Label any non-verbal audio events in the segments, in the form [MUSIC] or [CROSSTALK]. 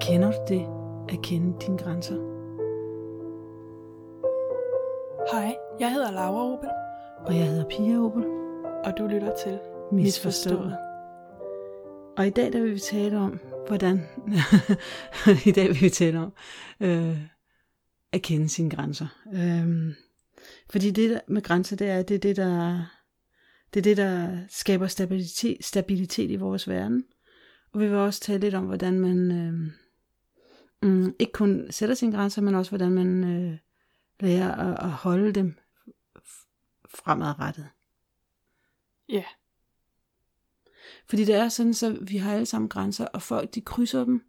Kender du det at kende dine grænser? Hej, jeg hedder Laura Opel, Og jeg hedder Pia Opel. og du lytter til Misforstået. Og i dag der vil vi tale om, hvordan... [LAUGHS] I dag vil vi tale om øh, at kende sine grænser. Øh, fordi det der med grænser, det er det, er det der det er det, der skaber stabilitet, stabilitet i vores verden. Og vi vil også tale lidt om, hvordan man øh, mm, ikke kun sætter sine grænser, men også hvordan man øh, lærer at, at holde dem fremadrettet. Ja, Fordi det er sådan, så vi har alle sammen grænser, og folk de krydser dem.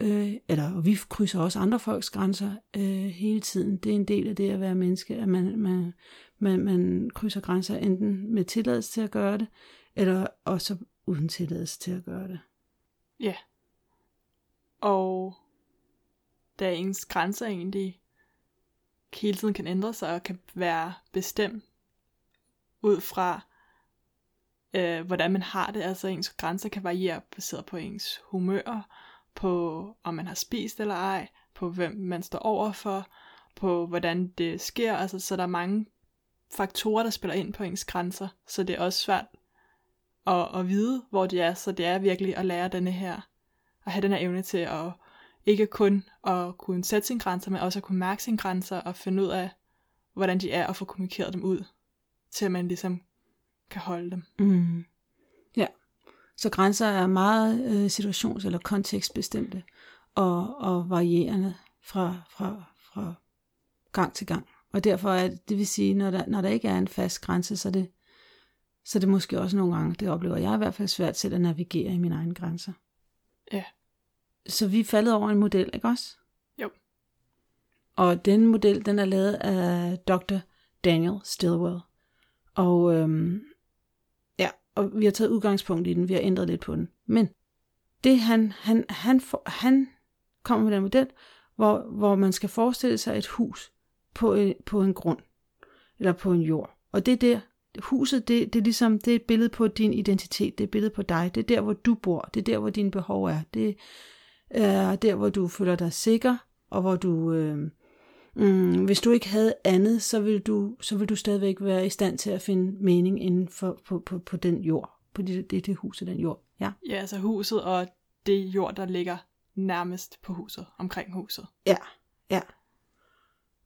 Øh, eller og vi krydser også andre folks grænser øh, hele tiden. Det er en del af det at være menneske, at man, man, man, man krydser grænser enten med tilladelse til at gøre det, eller også uden tilladelse til at gøre det. ja. Og da ens grænser egentlig hele tiden kan ændre sig og kan være bestemt ud fra, øh, hvordan man har det. Altså ens grænser kan variere baseret på ens humør, på om man har spist eller ej, på hvem man står overfor, på hvordan det sker. Altså, så der er mange faktorer, der spiller ind på ens grænser, så det er også svært at, at vide, hvor de er. Så det er virkelig at lære denne her, at have den her evne til at ikke kun at kunne sætte sine grænser, men også at kunne mærke sine grænser og finde ud af, hvordan de er, og få kommunikeret dem ud, til at man ligesom kan holde dem. Mm. Ja, så grænser er meget øh, situations- eller kontekstbestemte og, og varierende fra, fra, fra gang til gang. Og derfor er det, det vil sige, når der, når der ikke er en fast grænse, så er det, så er det måske også nogle gange, det oplever jeg i hvert fald svært selv at navigere i mine egne grænser. Ja. Så vi er faldet over en model, ikke også? Jo. Og den model, den er lavet af Dr. Daniel Stilwell. Og øhm, og vi har taget udgangspunkt i den, vi har ændret lidt på den. Men det han, han, han, for, han kommer med den model, hvor, hvor man skal forestille sig et hus på en, på en grund, eller på en jord. Og det der, huset, det, det er ligesom, det er et billede på din identitet, det er et billede på dig, det er der, hvor du bor, det er der, hvor dine behov er, det er øh, der, hvor du føler dig sikker, og hvor du, øh, mm, hvis du ikke havde andet, så vil du, så vil du stadigvæk være i stand til at finde mening inden for, på, på, på den jord, på det, det, det hus og den jord. Ja. Ja, altså huset og det jord, der ligger nærmest på huset, omkring huset. Ja, ja.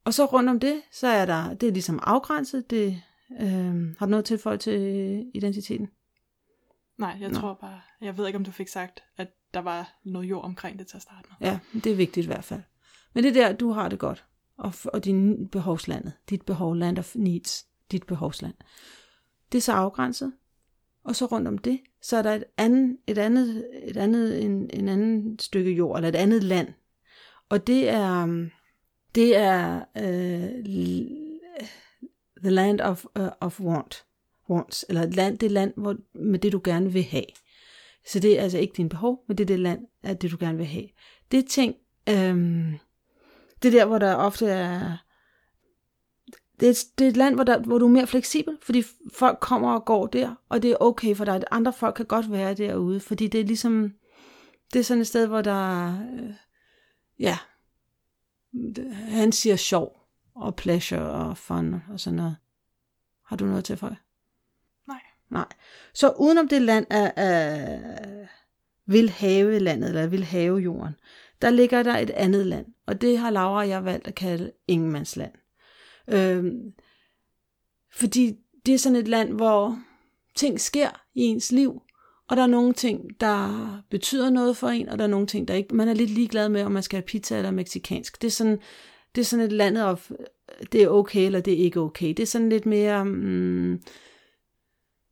Og så rundt om det, så er der, det er ligesom afgrænset, det, øh, har du noget tilføjet til identiteten? Nej, jeg Nå. tror bare, jeg ved ikke, om du fik sagt, at der var noget jord omkring det til at starte med. Ja, det er vigtigt i hvert fald. Men det er der, du har det godt. Og, og din behovslandet. Dit behov, land of needs. Dit behovsland. Det er så afgrænset. Og så rundt om det, så er der et andet, et andet, et andet en, en anden stykke jord, eller et andet land. Og det er, um, det er uh, the land of, uh, of want. Wants, eller et land, det land hvor, med det, du gerne vil have. Så det er altså ikke din behov, men det er det land, er det du gerne vil have. Det er ting, øhm, det er der, hvor der ofte er, det er, et, det er et land, hvor, der, hvor du er mere fleksibel, fordi folk kommer og går der, og det er okay for dig. Andre folk kan godt være derude, fordi det er ligesom, det er sådan et sted, hvor der, øh, ja, han siger sjov, og pleasure, og fun, og sådan noget. Har du noget til for? Nej. Nej. Så udenom det land af, af vil have landet, eller vil have jorden, der ligger der et andet land, og det har Laura og jeg valgt at kalde Ingemandsland. Øhm, fordi det er sådan et land, hvor ting sker i ens liv, og der er nogle ting, der betyder noget for en, og der er nogle ting, der ikke... Man er lidt ligeglad med, om man skal have pizza eller meksikansk. Det er sådan, det er sådan et land af, det er okay, eller det er ikke okay. Det er sådan lidt mere mm,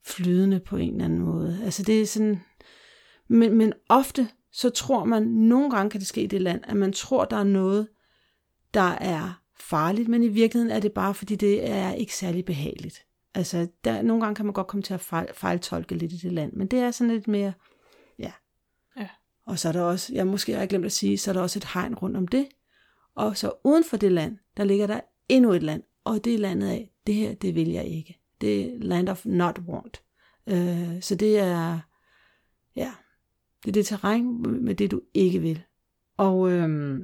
flydende på en eller anden måde. Altså det er sådan... Men, men ofte, så tror man, nogle gange kan det ske i det land, at man tror, der er noget, der er farligt, men i virkeligheden er det bare, fordi det er ikke særlig behageligt. Altså, der, nogle gange kan man godt komme til at fejl, fejltolke lidt i det land, men det er sådan lidt mere, ja. Ja. Og så er der også, jeg måske har jeg glemt at sige, så er der også et hegn rundt om det. Og så uden for det land, der ligger der endnu et land, og det er landet af, det her, det vil jeg ikke. Det er land of not want. Øh, så det er, ja, det er det terræn med det, du ikke vil. Og øh,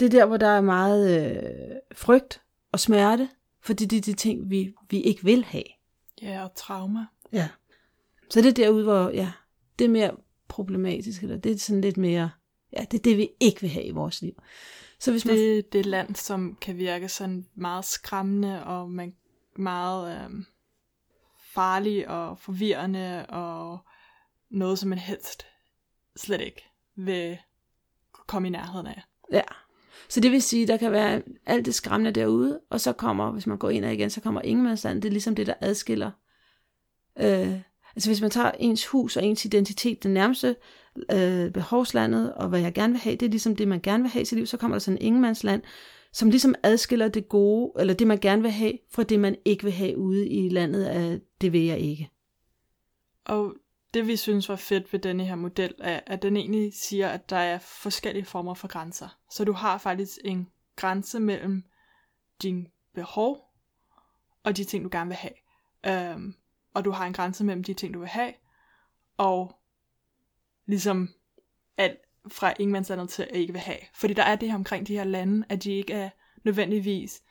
det er der, hvor der er meget øh, frygt og smerte, fordi det er de ting, vi, vi ikke vil have. Ja, og trauma. Ja. Så det er derude, hvor ja, det er mere problematisk, eller det er sådan lidt mere, ja, det er det, vi ikke vil have i vores liv. Så hvis man... det, det land, som kan virke sådan meget skræmmende, og man meget øh, farlig og forvirrende, og noget, som man helst slet ikke vil komme i nærheden af. Ja. Så det vil sige, der kan være alt det skræmmende derude, og så kommer, hvis man går ind og igen, så kommer ingenmandsland. Det er ligesom det, der adskiller. Øh, altså hvis man tager ens hus og ens identitet, det nærmeste øh, behovslandet, og hvad jeg gerne vil have, det er ligesom det, man gerne vil have i sit liv, så kommer der sådan en ingenmandsland, som ligesom adskiller det gode, eller det, man gerne vil have, fra det, man ikke vil have ude i landet, af det vil jeg ikke. Og det vi synes var fedt ved denne her model, er, at den egentlig siger, at der er forskellige former for grænser. Så du har faktisk en grænse mellem dine behov og de ting, du gerne vil have. Øhm, og du har en grænse mellem de ting, du vil have, og ligesom alt fra ingenmandslandet til at ikke vil have. Fordi der er det her omkring de her lande, at de ikke er nødvendigvis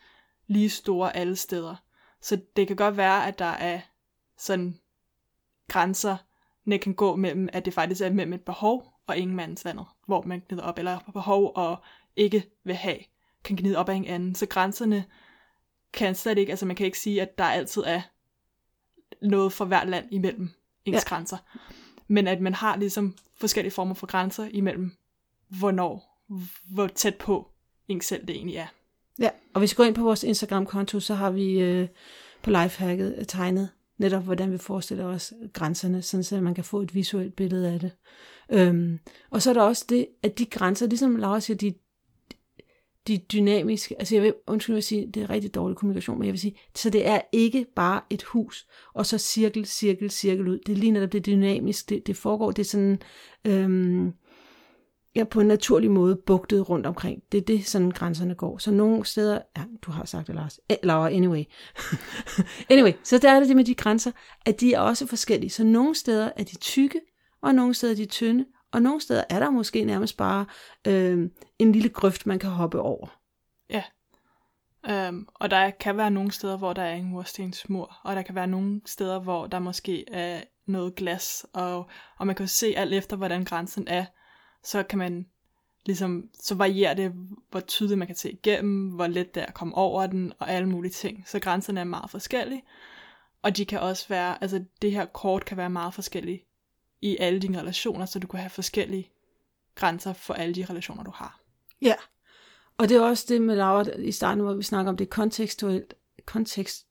lige store alle steder. Så det kan godt være, at der er sådan grænser, kan gå mellem, at det faktisk er mellem et behov og ingenmandslandet, hvor man gnider op, eller behov og ikke vil have, kan gnide op af en anden. Så grænserne kan slet ikke, altså man kan ikke sige, at der altid er noget for hver land imellem ens ja. grænser. Men at man har ligesom forskellige former for grænser imellem, hvornår, hvor tæt på en selv det egentlig er. Ja, og hvis vi går ind på vores Instagram-konto, så har vi øh, på lifehacket tegnet netop, hvordan vi forestiller os grænserne, sådan så man kan få et visuelt billede af det. Øhm, og så er der også det, at de grænser, ligesom Laura siger, de, de dynamiske, altså jeg vil, undskyld at sige, det er rigtig dårlig kommunikation, men jeg vil sige, så det er ikke bare et hus, og så cirkel, cirkel, cirkel ud. Det ligner, at det er dynamisk, det, det foregår, det er sådan, øhm, ja, på en naturlig måde bugtet rundt omkring. Det er det, sådan grænserne går. Så nogle steder, ja, du har sagt det, Lars, eh, Laura, anyway. [LAUGHS] anyway, så der er det det med de grænser, at de er også forskellige. Så nogle steder er de tykke, og nogle steder er de tynde, og nogle steder er der måske nærmest bare øh, en lille grøft, man kan hoppe over. Ja. Øhm, og der kan være nogle steder, hvor der er en murstensmur, og der kan være nogle steder, hvor der måske er noget glas, og, og man kan se alt efter, hvordan grænsen er, så kan man ligesom, så varierer det, hvor tydeligt man kan se igennem, hvor let det er at komme over den, og alle mulige ting. Så grænserne er meget forskellige, og de kan også være, altså det her kort kan være meget forskellige i alle dine relationer, så du kan have forskellige grænser for alle de relationer, du har. Ja, og det er også det med Laura i starten, hvor vi snakker om det kontekstuelt, kontekst,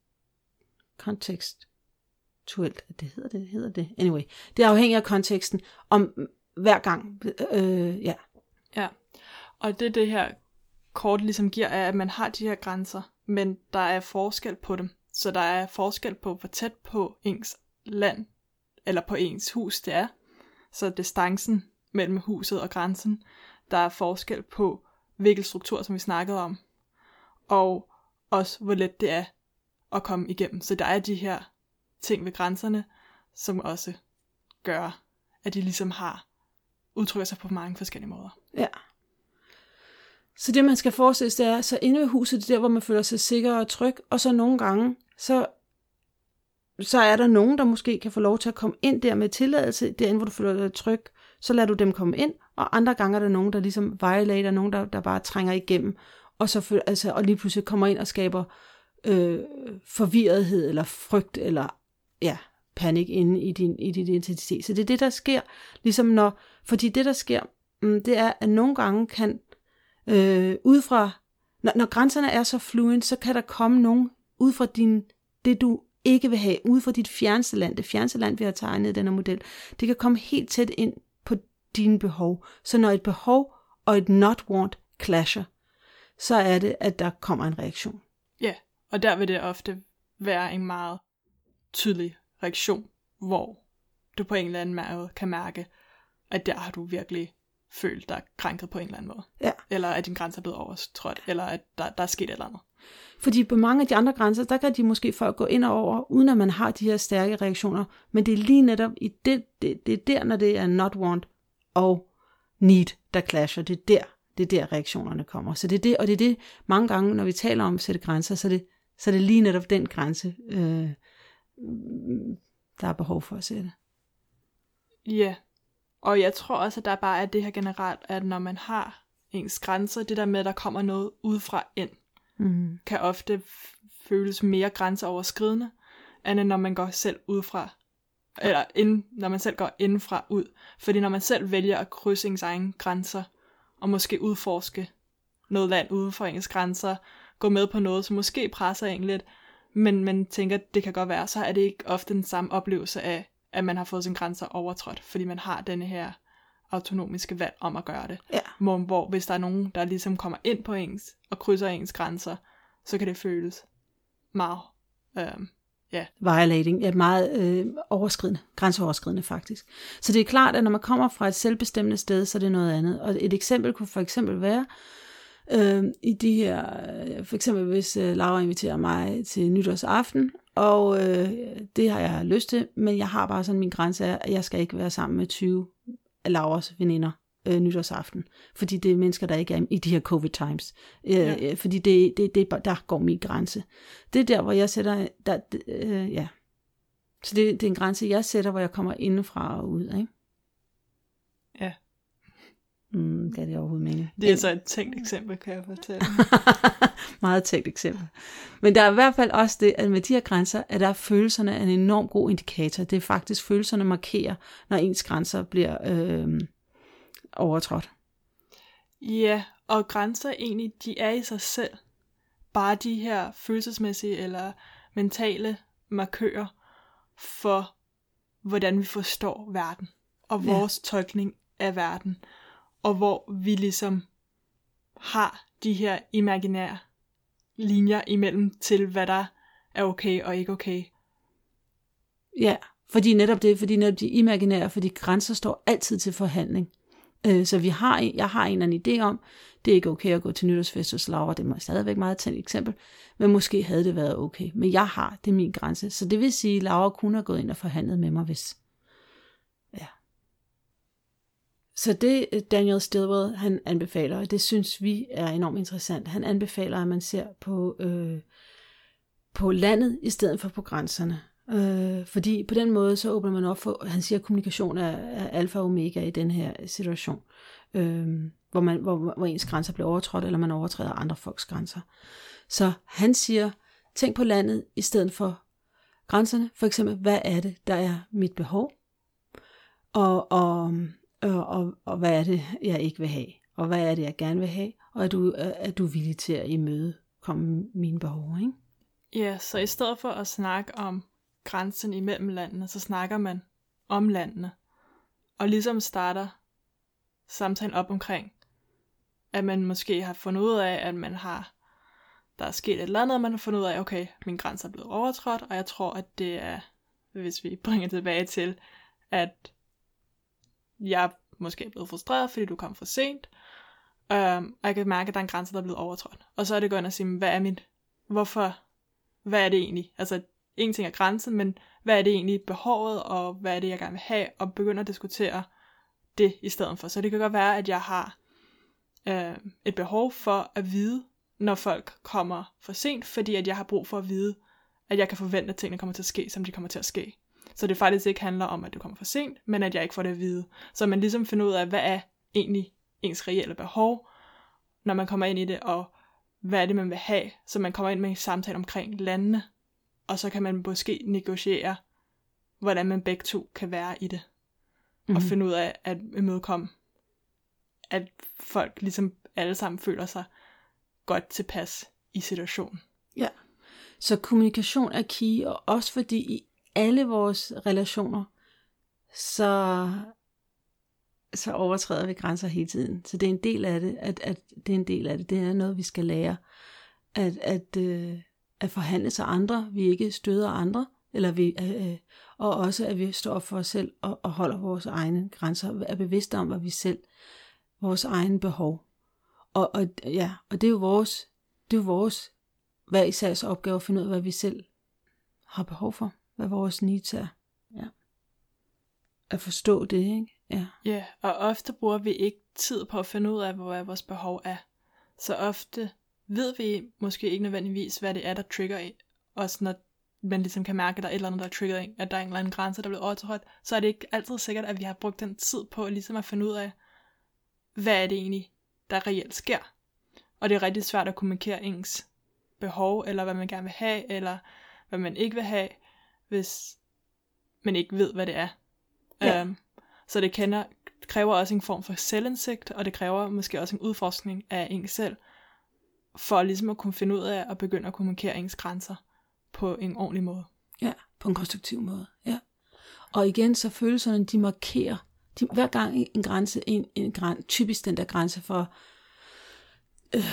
kontekstuelt, det hedder det, hedder det, anyway, det er afhængigt af konteksten, om hver gang. Øh, øh, ja. Ja, og det det her kort ligesom giver, er, at man har de her grænser, men der er forskel på dem. Så der er forskel på, hvor tæt på ens land, eller på ens hus det er. Så distancen mellem huset og grænsen. Der er forskel på, hvilken struktur, som vi snakkede om. Og også, hvor let det er at komme igennem. Så der er de her ting ved grænserne, som også gør, at de ligesom har udtrykker sig på mange forskellige måder. Ja. Så det, man skal forestille sig, det er, så inde ved huset, det er der, hvor man føler sig sikker og tryg, og så nogle gange, så, så er der nogen, der måske kan få lov til at komme ind der med tilladelse, derinde, hvor du føler dig tryg, så lader du dem komme ind, og andre gange er der nogen, der ligesom violater, nogen, der, der bare trænger igennem, og, så føler, altså, og lige pludselig kommer ind og skaber øh, forvirrethed, eller frygt, eller ja, panik inde i din, i din identitet. Så det er det, der sker, ligesom når, fordi det, der sker, mm, det er, at nogle gange kan, øh, ud fra, når, når grænserne er så fluent, så kan der komme nogen ud fra din, det du ikke vil have, ud fra dit fjerneste land, det fjerneste land, vi har tegnet i denne model, det kan komme helt tæt ind på dine behov. Så når et behov og et not want clasher, så er det, at der kommer en reaktion. Ja, og der vil det ofte være en meget tydelig reaktion, hvor du på en eller anden måde kan mærke, at der har du virkelig følt dig krænket på en eller anden måde. Ja. Eller at din grænse er blevet overtrådt, eller at der, der er sket et eller andet. Fordi på mange af de andre grænser, der kan de måske folk gå ind og over, uden at man har de her stærke reaktioner. Men det er lige netop i det, det, det er der, når det er not want og need, der clasher. Det er der, det er der reaktionerne kommer. Så det er det, og det er det mange gange, når vi taler om at sætte grænser, så er det, så er det lige netop den grænse, øh, der er behov for at sætte. Ja, og jeg tror også, at der bare er det her generelt, at når man har ens grænser, det der med, at der kommer noget udefra ind, Mm. kan ofte føles mere grænseoverskridende, end når man går selv udefra. Eller ind, når man selv går indenfra ud. Fordi når man selv vælger at krydse ens egne grænser, og måske udforske noget land uden for ens grænser, gå med på noget, som måske presser en lidt, men man tænker, at det kan godt være, så er det ikke ofte den samme oplevelse af, at man har fået sine grænser overtrådt, fordi man har denne her autonomiske valg om at gøre det. Ja. Hvor, hvor hvis der er nogen, der ligesom kommer ind på ens og krydser ens grænser, så kan det føles meget, øhm, ja, violating, er meget øh, overskridende, grænseoverskridende faktisk. Så det er klart, at når man kommer fra et selvbestemmende sted, så er det noget andet. Og et eksempel kunne for eksempel være, øh, i de her, øh, for eksempel hvis øh, Laura inviterer mig til nytårsaften, og øh, det har jeg lyst til, men jeg har bare sådan min grænse er, at jeg skal ikke være sammen med 20 af Lauras veninder øh, nytårsaften, fordi det er mennesker, der ikke er i de her covid times. Øh, Ja. ja. Fordi det, det, det, er der går min grænse. Det er der, hvor jeg sætter, der, øh, ja. Så det, det er en grænse, jeg sætter, hvor jeg kommer indefra og ud, ikke? Ja. Mm, kan det overhovedet mening? det er så et tænkt eksempel, kan jeg fortælle. [LAUGHS] Meget tænkt eksempel. Men der er i hvert fald også det, at med de her grænser, at der er følelserne er en enorm god indikator. Det er faktisk, følelserne markerer, når ens grænser bliver øh, overtrådt. Ja, og grænser egentlig, de er i sig selv bare de her følelsesmæssige eller mentale markører for, hvordan vi forstår verden, og Ja. vores tolkning af verden, og hvor vi ligesom har de her imaginære linjer imellem til, hvad der er okay og ikke okay. Ja, fordi netop det, fordi netop de imaginære, fordi grænser står altid til forhandling. Øh, Så vi har, jeg har en eller anden idé om, det er ikke okay at gå til nytårsfest hos Laura, det er stadigvæk meget tændt eksempel, men måske havde det været okay. Men jeg har, det er min grænse. Så det vil sige, at Laura kunne have gået ind og forhandlet med mig, hvis... Ja. Så det øh, Daniel Stilwell, han anbefaler, og det synes vi er enormt interessant, han anbefaler, at man ser på, øh, på landet i stedet for på grænserne. Øh, fordi på den måde, så åbner man op for, han siger, at kommunikation er, er alfa og omega i den her situation, øh, hvor, man, hvor, hvor ens grænser bliver overtrådt, eller man overtræder andre folks grænser. Så han siger, tænk på landet i stedet for grænserne. For eksempel, hvad er det, der er mit behov? Og, og, og, og, og hvad er det, jeg ikke vil have? Og hvad er det, jeg gerne vil have? Og er du, er du villig til at imødekomme mine behov, ikke? Ja, så i stedet for at snakke om grænsen imellem landene, så snakker man om landene. Og ligesom starter samtalen op omkring, at man måske har fundet ud af, at man har, der er sket et eller andet, og man har fundet ud af, okay, min grænse er blevet overtrådt, og jeg tror, at det er, hvis vi bringer tilbage til, at jeg måske er blevet frustreret, fordi du kom for sent, øhm, og jeg kan mærke, at der er en grænse, der er blevet overtrådt. Og så er det godt at sige, hvad er mit, hvorfor, hvad er det egentlig? Altså, en ting er grænsen, men hvad er det egentlig behovet, og hvad er det, jeg gerne vil have, og begynde at diskutere det i stedet for. Så det kan godt være, at jeg har øh, et behov for at vide, når folk kommer for sent, fordi at jeg har brug for at vide, at jeg kan forvente, at tingene kommer til at ske, som de kommer til at ske. Så det faktisk ikke handler om, at du kommer for sent, men at jeg ikke får det at vide. Så man ligesom finder ud af, hvad er egentlig ens reelle behov, når man kommer ind i det, og hvad er det, man vil have, så man kommer ind med en samtale omkring landene, og så kan man måske negociere, hvordan man begge to kan være i det, mm-hmm. og finde ud af at imødekomme, at folk ligesom alle sammen føler sig godt tilpas i situationen. Ja. Så kommunikation er key, og også fordi i alle vores relationer, så, så overtræder vi grænser hele tiden. Så det er en del af det, at, at det er en del af det. Det er noget, vi skal lære. At, at, øh, at forhandle sig andre, vi ikke støder andre, eller vi, øh, øh og også at vi står op for os selv og, og holder vores egne grænser, er bevidste om, hvad vi selv vores egne behov. Og, og, ja, og det er jo vores, det er jo vores hver især opgave at finde ud af, hvad vi selv har behov for. Hvad vores needs er. Ja. At forstå det, ikke? Ja. Ja, og ofte bruger vi ikke tid på at finde ud af, hvad vores behov er. Så ofte ved vi måske ikke nødvendigvis, hvad det er, der trigger os, når man ligesom kan mærke, at der er et eller andet, der er triggeret en, at der er en eller anden grænse, der bliver overtrådt, så er det ikke altid sikkert, at vi har brugt den tid på ligesom at finde ud af, hvad er det egentlig, der reelt sker. Og det er rigtig svært at kommunikere ens behov, eller hvad man gerne vil have, eller hvad man ikke vil have, hvis man ikke ved, hvad det er. Ja. Um, så det kender, kræver også en form for selvindsigt, og det kræver måske også en udforskning af en selv, for ligesom at kunne finde ud af at begynde at kommunikere ens grænser på en ordentlig måde. Ja, på en konstruktiv måde, ja. Og igen, så følelserne, de markerer, de, hver gang en grænse, en, en græn, typisk den der grænse for øh,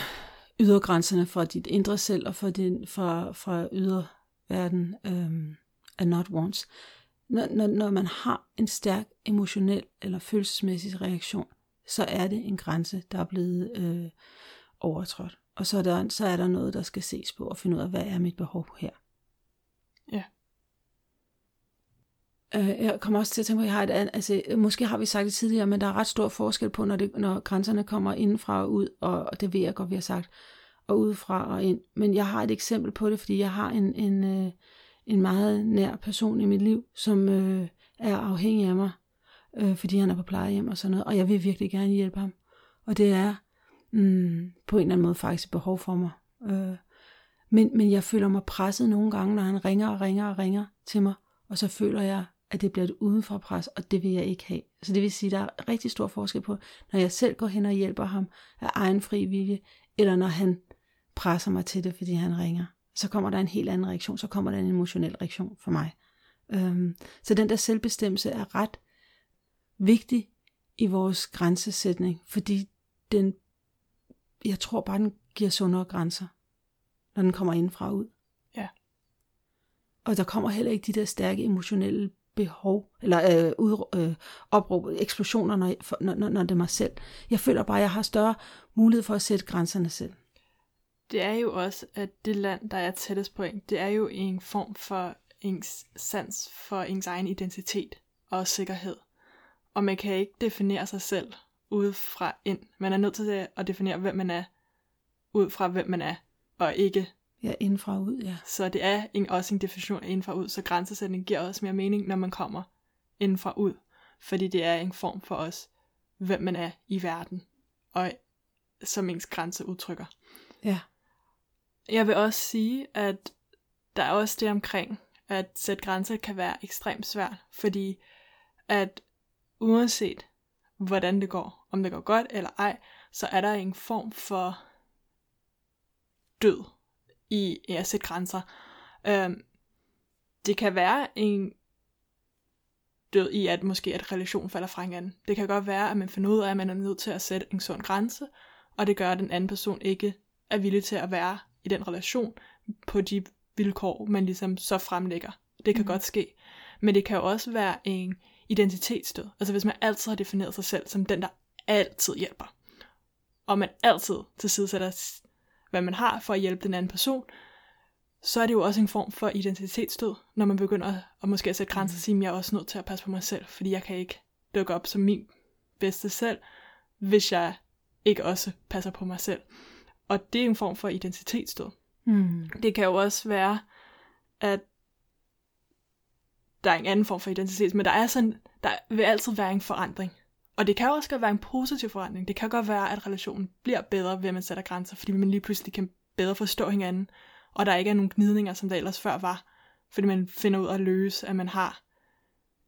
ydergrænserne for dit indre selv og for, din, for, for yderverden øh, er not wants. Når, når, når man har en stærk emotionel eller følelsesmæssig reaktion, så er det en grænse, der er blevet øh, overtrådt. Og så er, der, så er der noget, der skal ses på og finde ud af, hvad er mit behov her. Ja. Øh, jeg kommer også til at tænke på, at jeg har et andet, altså, måske har vi sagt det tidligere, men der er ret stor forskel på, når, det, når grænserne kommer indenfra og ud, og det ved jeg godt, vi har sagt, og udefra og ind. Men jeg har et eksempel på det, fordi jeg har en, en, øh, en meget nær person i mit liv, som øh, er afhængig af mig, øh, fordi han er på plejehjem og sådan noget, og jeg vil virkelig gerne hjælpe ham. Og det er mm, på en eller anden måde faktisk et behov for mig. Øh, men, men jeg føler mig presset nogle gange, når han ringer og ringer og ringer til mig, og så føler jeg, at det bliver et udenfor pres, og det vil jeg ikke have. Så det vil sige, at der er rigtig stor forskel på, når jeg selv går hen og hjælper ham af egen fri vilje, eller når han presser mig til det, fordi han ringer. Så kommer der en helt anden reaktion, så kommer der en emotionel reaktion for mig. Øhm, så den der selvbestemmelse er ret vigtig i vores grænsesætning, fordi den, jeg tror bare, den giver sundere grænser, når den kommer indfra ud. Ja. Og der kommer heller ikke de der stærke emotionelle behov, eller øh, ud, øh, opråb, eksplosioner, når, når, når det er mig selv. Jeg føler bare, at jeg har større mulighed for at sætte grænserne selv. Det er jo også, at det land, der er tættest på en, det er jo en form for ens sans for ens egen identitet og sikkerhed. Og man kan ikke definere sig selv udefra ind. Man er nødt til at definere, hvem man er, ud fra hvem man er, og ikke Ja, indfra ud, ja. Så det er en, også en definition af indfra ud, så grænsesætning giver også mere mening, når man kommer indfra ud. Fordi det er en form for os, hvem man er i verden, og som ens grænse udtrykker. Ja. Jeg vil også sige, at der er også det omkring, at sætte grænser kan være ekstremt svært, fordi at uanset hvordan det går, om det går godt eller ej, så er der en form for død i at sætte grænser. Øhm, det kan være en død i, at måske at relation falder fra hinanden. Det kan godt være, at man finder ud af, at man er nødt til at sætte en sund grænse, og det gør, at den anden person ikke er villig til at være i den relation på de vilkår, man ligesom så fremlægger. Det kan mm. godt ske. Men det kan jo også være en identitetsdød. Altså hvis man altid har defineret sig selv som den, der altid hjælper. Og man altid tilsidesætter hvad man har for at hjælpe den anden person, så er det jo også en form for identitetsstød, når man begynder at måske at sætte grænser og sige, at jeg er også nødt til at passe på mig selv, fordi jeg kan ikke dukke op som min bedste selv, hvis jeg ikke også passer på mig selv. Og det er en form for identitetsstød. Mm. Det kan jo også være, at der er en anden form for identitet, men der er sådan, der vil altid være en forandring. Og det kan også godt være en positiv forandring. Det kan godt være, at relationen bliver bedre ved, at man sætter grænser, fordi man lige pludselig kan bedre forstå hinanden, og der ikke er nogen gnidninger, som der ellers før var, fordi man finder ud af at løse, at man har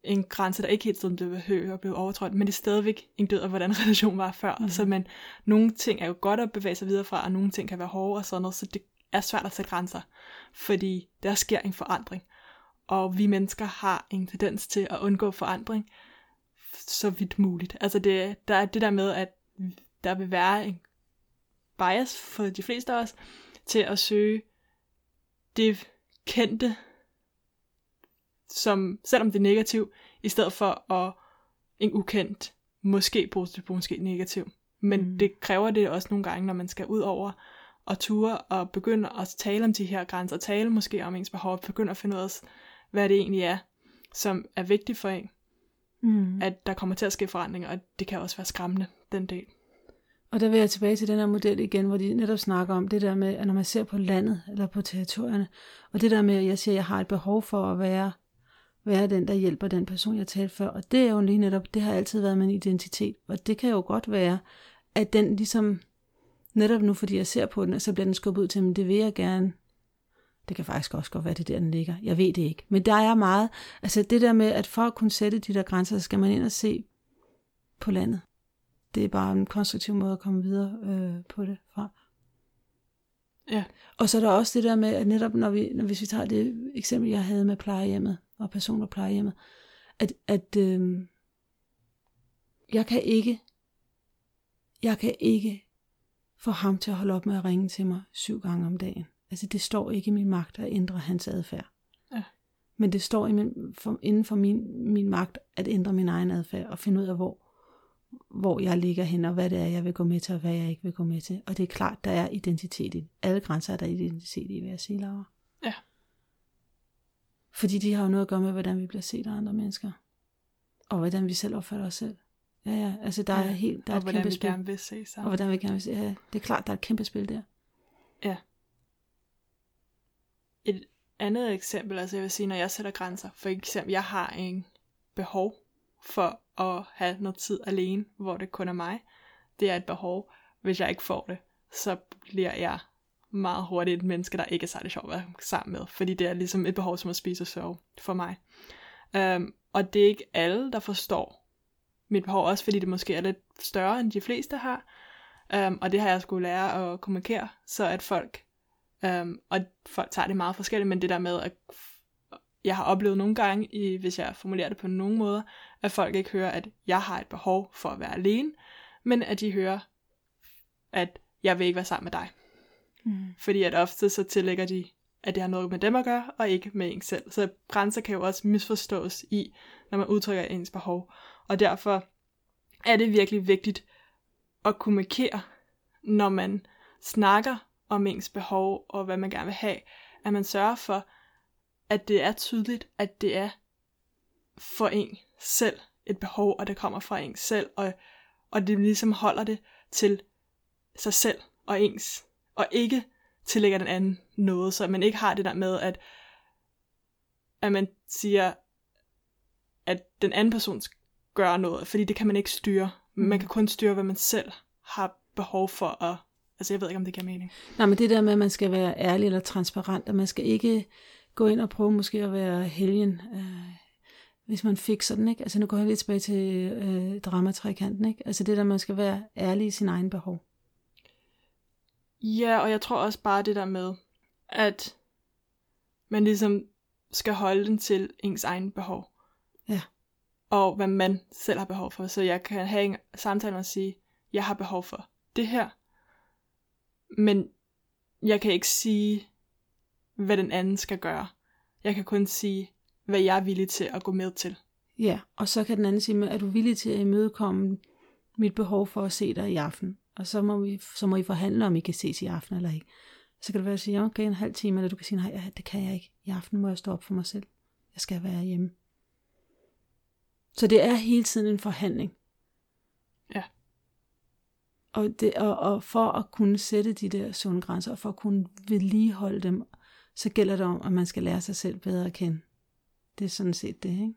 en grænse, der ikke helt tiden blev højt og blev overtrådt, men det er stadigvæk en død af, hvordan [LAUGHS] relationen var før. Mm. Så man, nogle ting er jo godt at bevæge sig videre fra, og nogle ting kan være hårde og sådan noget, så det er svært at sætte grænser, fordi der sker en forandring. Og vi mennesker har en tendens til at undgå forandring, så vidt muligt. Altså det, der er det der med, at der vil være en bias for de fleste af os til at søge det kendte, som, selvom det er negativt, i stedet for at en ukendt, måske positiv, måske negativ Men Mm. det kræver det også nogle gange, når man skal ud over og ture og begynde at tale om de her grænser, tale måske om ens behov, begynde at finde ud af, hvad det egentlig er, som er vigtigt for en, Mm. at der kommer til at ske forandringer, og det kan også være skræmmende, den del. Og der vil jeg tilbage til den her model igen, hvor de netop snakker om det der med, at når man ser på landet eller på territorierne, og det der med, at jeg siger, at jeg har et behov for at være, være den, der hjælper den person, jeg talte før. Og det er jo lige netop, det har altid været min identitet. Og det kan jo godt være, at den ligesom, netop nu, fordi jeg ser på den, så bliver den skubbet ud til, men det vil jeg gerne. Det kan faktisk også godt være, det er der, den ligger. Jeg ved det ikke. Men der er meget, altså det der med, at for at kunne sætte de der grænser, så skal man ind og se på landet. Det er bare en konstruktiv måde at komme videre øh, på det fra. Ja. Og så er der også det der med, at netop når vi, når, hvis vi tager det eksempel, jeg havde med plejehjemmet, og personer på plejehjemmet, at, at øh, jeg kan ikke, jeg kan ikke få ham til at holde op med at ringe til mig syv gange om dagen. Altså det står ikke i min magt at ændre hans adfærd. Ja. Men det står i min, for, inden for min, min magt at ændre min egen adfærd og finde ud af, hvor, hvor jeg ligger hen, og hvad det er, jeg vil gå med til, og hvad jeg ikke vil gå med til. Og det er klart, der er identitet i. Alle grænser er der identitet i, vil jeg sige, Laura. Ja. Fordi de har jo noget at gøre med, hvordan vi bliver set af andre mennesker. Og hvordan vi selv opfatter os selv. Ja, ja, altså der er helt, der er og et hvordan kæmpe vi spil. gerne vil se Og sammen. hvordan vi gerne vil se, ja, det er klart, der er et kæmpe spil der. Et andet eksempel, altså jeg vil sige, når jeg sætter grænser, for eksempel, jeg har en behov for at have noget tid alene, hvor det kun er mig. Det er et behov. Hvis jeg ikke får det, så bliver jeg meget hurtigt et menneske, der ikke er særlig sjov at være sammen med, fordi det er ligesom et behov som at spise og sove for mig. Um, og det er ikke alle, der forstår mit behov, også fordi det måske er lidt større, end de fleste har. Um, og det har jeg skulle lære at kommunikere, så at folk Um, og folk tager det meget forskelligt, men det der med, at jeg har oplevet nogle gange, i, hvis jeg formulerer det på nogen måder, at folk ikke hører, at jeg har et behov for at være alene, men at de hører, at jeg vil ikke være sammen med dig. Mm. Fordi at ofte så tillægger de, at det har noget med dem at gøre, og ikke med en selv. Så grænser kan jo også misforstås i, når man udtrykker ens behov. Og derfor er det virkelig vigtigt at kommunikere, når man snakker om ens behov og hvad man gerne vil have, at man sørger for, at det er tydeligt, at det er for en selv et behov, og det kommer fra en selv, og, og det ligesom holder det til sig selv og ens, og ikke tillægger den anden noget, så man ikke har det der med, at, at man siger, at den anden person gøre noget, fordi det kan man ikke styre. Man kan kun styre, hvad man selv har behov for at Altså, jeg ved ikke, om det giver mening. Nej, men det der med, at man skal være ærlig eller transparent, og man skal ikke gå ind og prøve måske at være helgen, øh, hvis man fik sådan, ikke? Altså, nu går jeg lidt tilbage til øh, dramatrikanten, ikke? Altså, det der, man skal være ærlig i sin egen behov. Ja, og jeg tror også bare det der med, at man ligesom skal holde den til ens egen behov. Ja. Og hvad man selv har behov for. Så jeg kan have en samtale og sige, jeg har behov for det her, men jeg kan ikke sige, hvad den anden skal gøre. Jeg kan kun sige, hvad jeg er villig til at gå med til. Ja, og så kan den anden sige, er du villig til at imødekomme mit behov for at se dig i aften? Og så må, vi, så må I forhandle, om I kan ses i aften eller ikke. Så kan det være at sige, okay, en halv time, eller du kan sige, nej, det kan jeg ikke. I aften må jeg stå op for mig selv. Jeg skal være hjemme. Så det er hele tiden en forhandling. Ja. Og, det, og, og for at kunne sætte de der sunde grænser, og for at kunne vedligeholde dem, så gælder det om, at man skal lære sig selv bedre at kende. Det er sådan set det, ikke?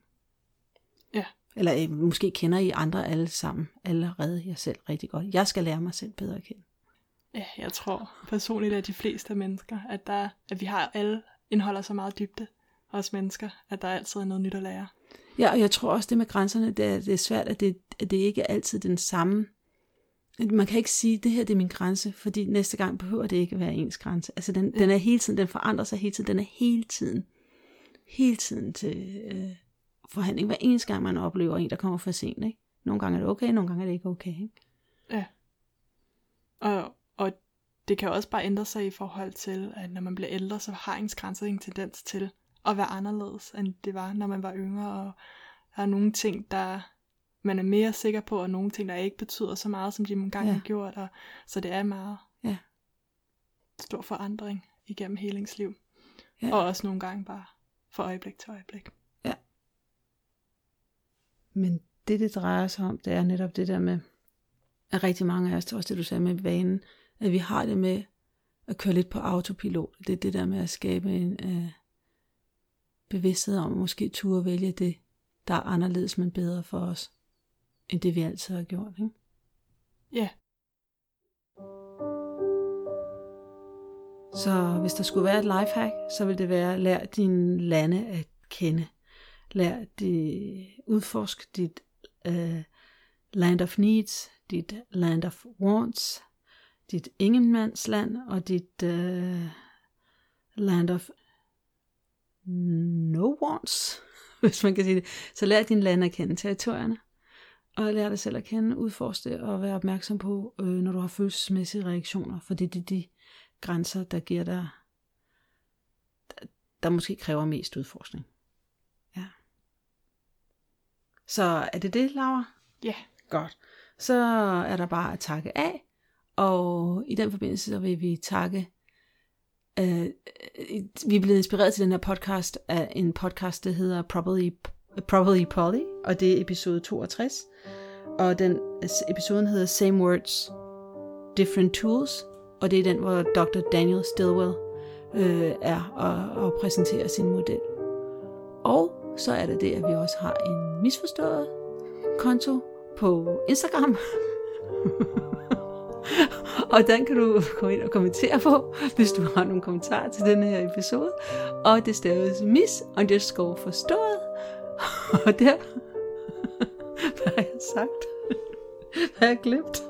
Ja. Eller øh, måske kender I andre alle sammen allerede jeg selv rigtig godt. Jeg skal lære mig selv bedre at kende. Ja, jeg tror personligt, at de fleste mennesker, at, der, at vi har alle indeholder så meget dybde, os mennesker, at der altid er noget nyt at lære. Ja, og jeg tror også, det med grænserne, det er, det er svært, at det, at det ikke er altid den samme. Man kan ikke sige, det her det er min grænse, fordi næste gang behøver det ikke at være ens grænse. Altså den, ja. den er hele tiden, den forandrer sig hele tiden, den er hele tiden, hele tiden til øh, forhandling. Hver eneste gang man oplever en, der kommer for sent. Ikke? Nogle gange er det okay, nogle gange er det ikke okay. Ikke? Ja. Og, og det kan også bare ændre sig i forhold til, at når man bliver ældre, så har ens grænser en tendens til at være anderledes, end det var, når man var yngre. Og der er nogle ting, der man er mere sikker på, at nogle ting, der ikke betyder så meget, som de engang Ja. har gjort. Og, så det er meget Ja. stor forandring igennem helingsliv. Ja. Og også nogle gange bare fra øjeblik til øjeblik. Men det, det drejer sig om, det er netop det der med, at rigtig mange af os, det også det du sagde med vanen, at vi har det med at køre lidt på autopilot. Det er det der med at skabe en øh, bevidsthed om, måske turde vælge det, der er anderledes, men bedre for os, end det vi altid har gjort. Ikke? Ja, Så hvis der skulle være et lifehack, så vil det være, lær dine lande at kende. Lær det, udforsk dit uh, land of needs, dit land of wants, dit ingenmandsland og dit uh, land of no wants, [LAUGHS] hvis man kan sige det. Så lær din land at kende, territorierne, og lær dig selv at kende, udforske det og være opmærksom på, øh, når du har følelsesmæssige reaktioner, for det er de, de grænser, der giver dig, der, der måske kræver mest udforskning. Så er det det, Laura? ja. Godt. Så er der bare at takke af, og i den forbindelse så vil vi takke, øh, vi er blevet inspireret til den her podcast af en podcast, der hedder Probably, Probably Polly, og det er episode 62, og den episoden hedder Same Words, Different Tools, og det er den, hvor Dr. Daniel Stilwell øh, er og, og præsenterer sin model. Og så er det det, at vi også har en misforstået konto på Instagram. [LAUGHS] og den kan du gå ind og kommentere på, hvis du har nogle kommentarer til denne her episode. Og det staves mis underscore forstået. [LAUGHS] og der... [LAUGHS] Hvad har jeg sagt? Hvad har jeg glemt?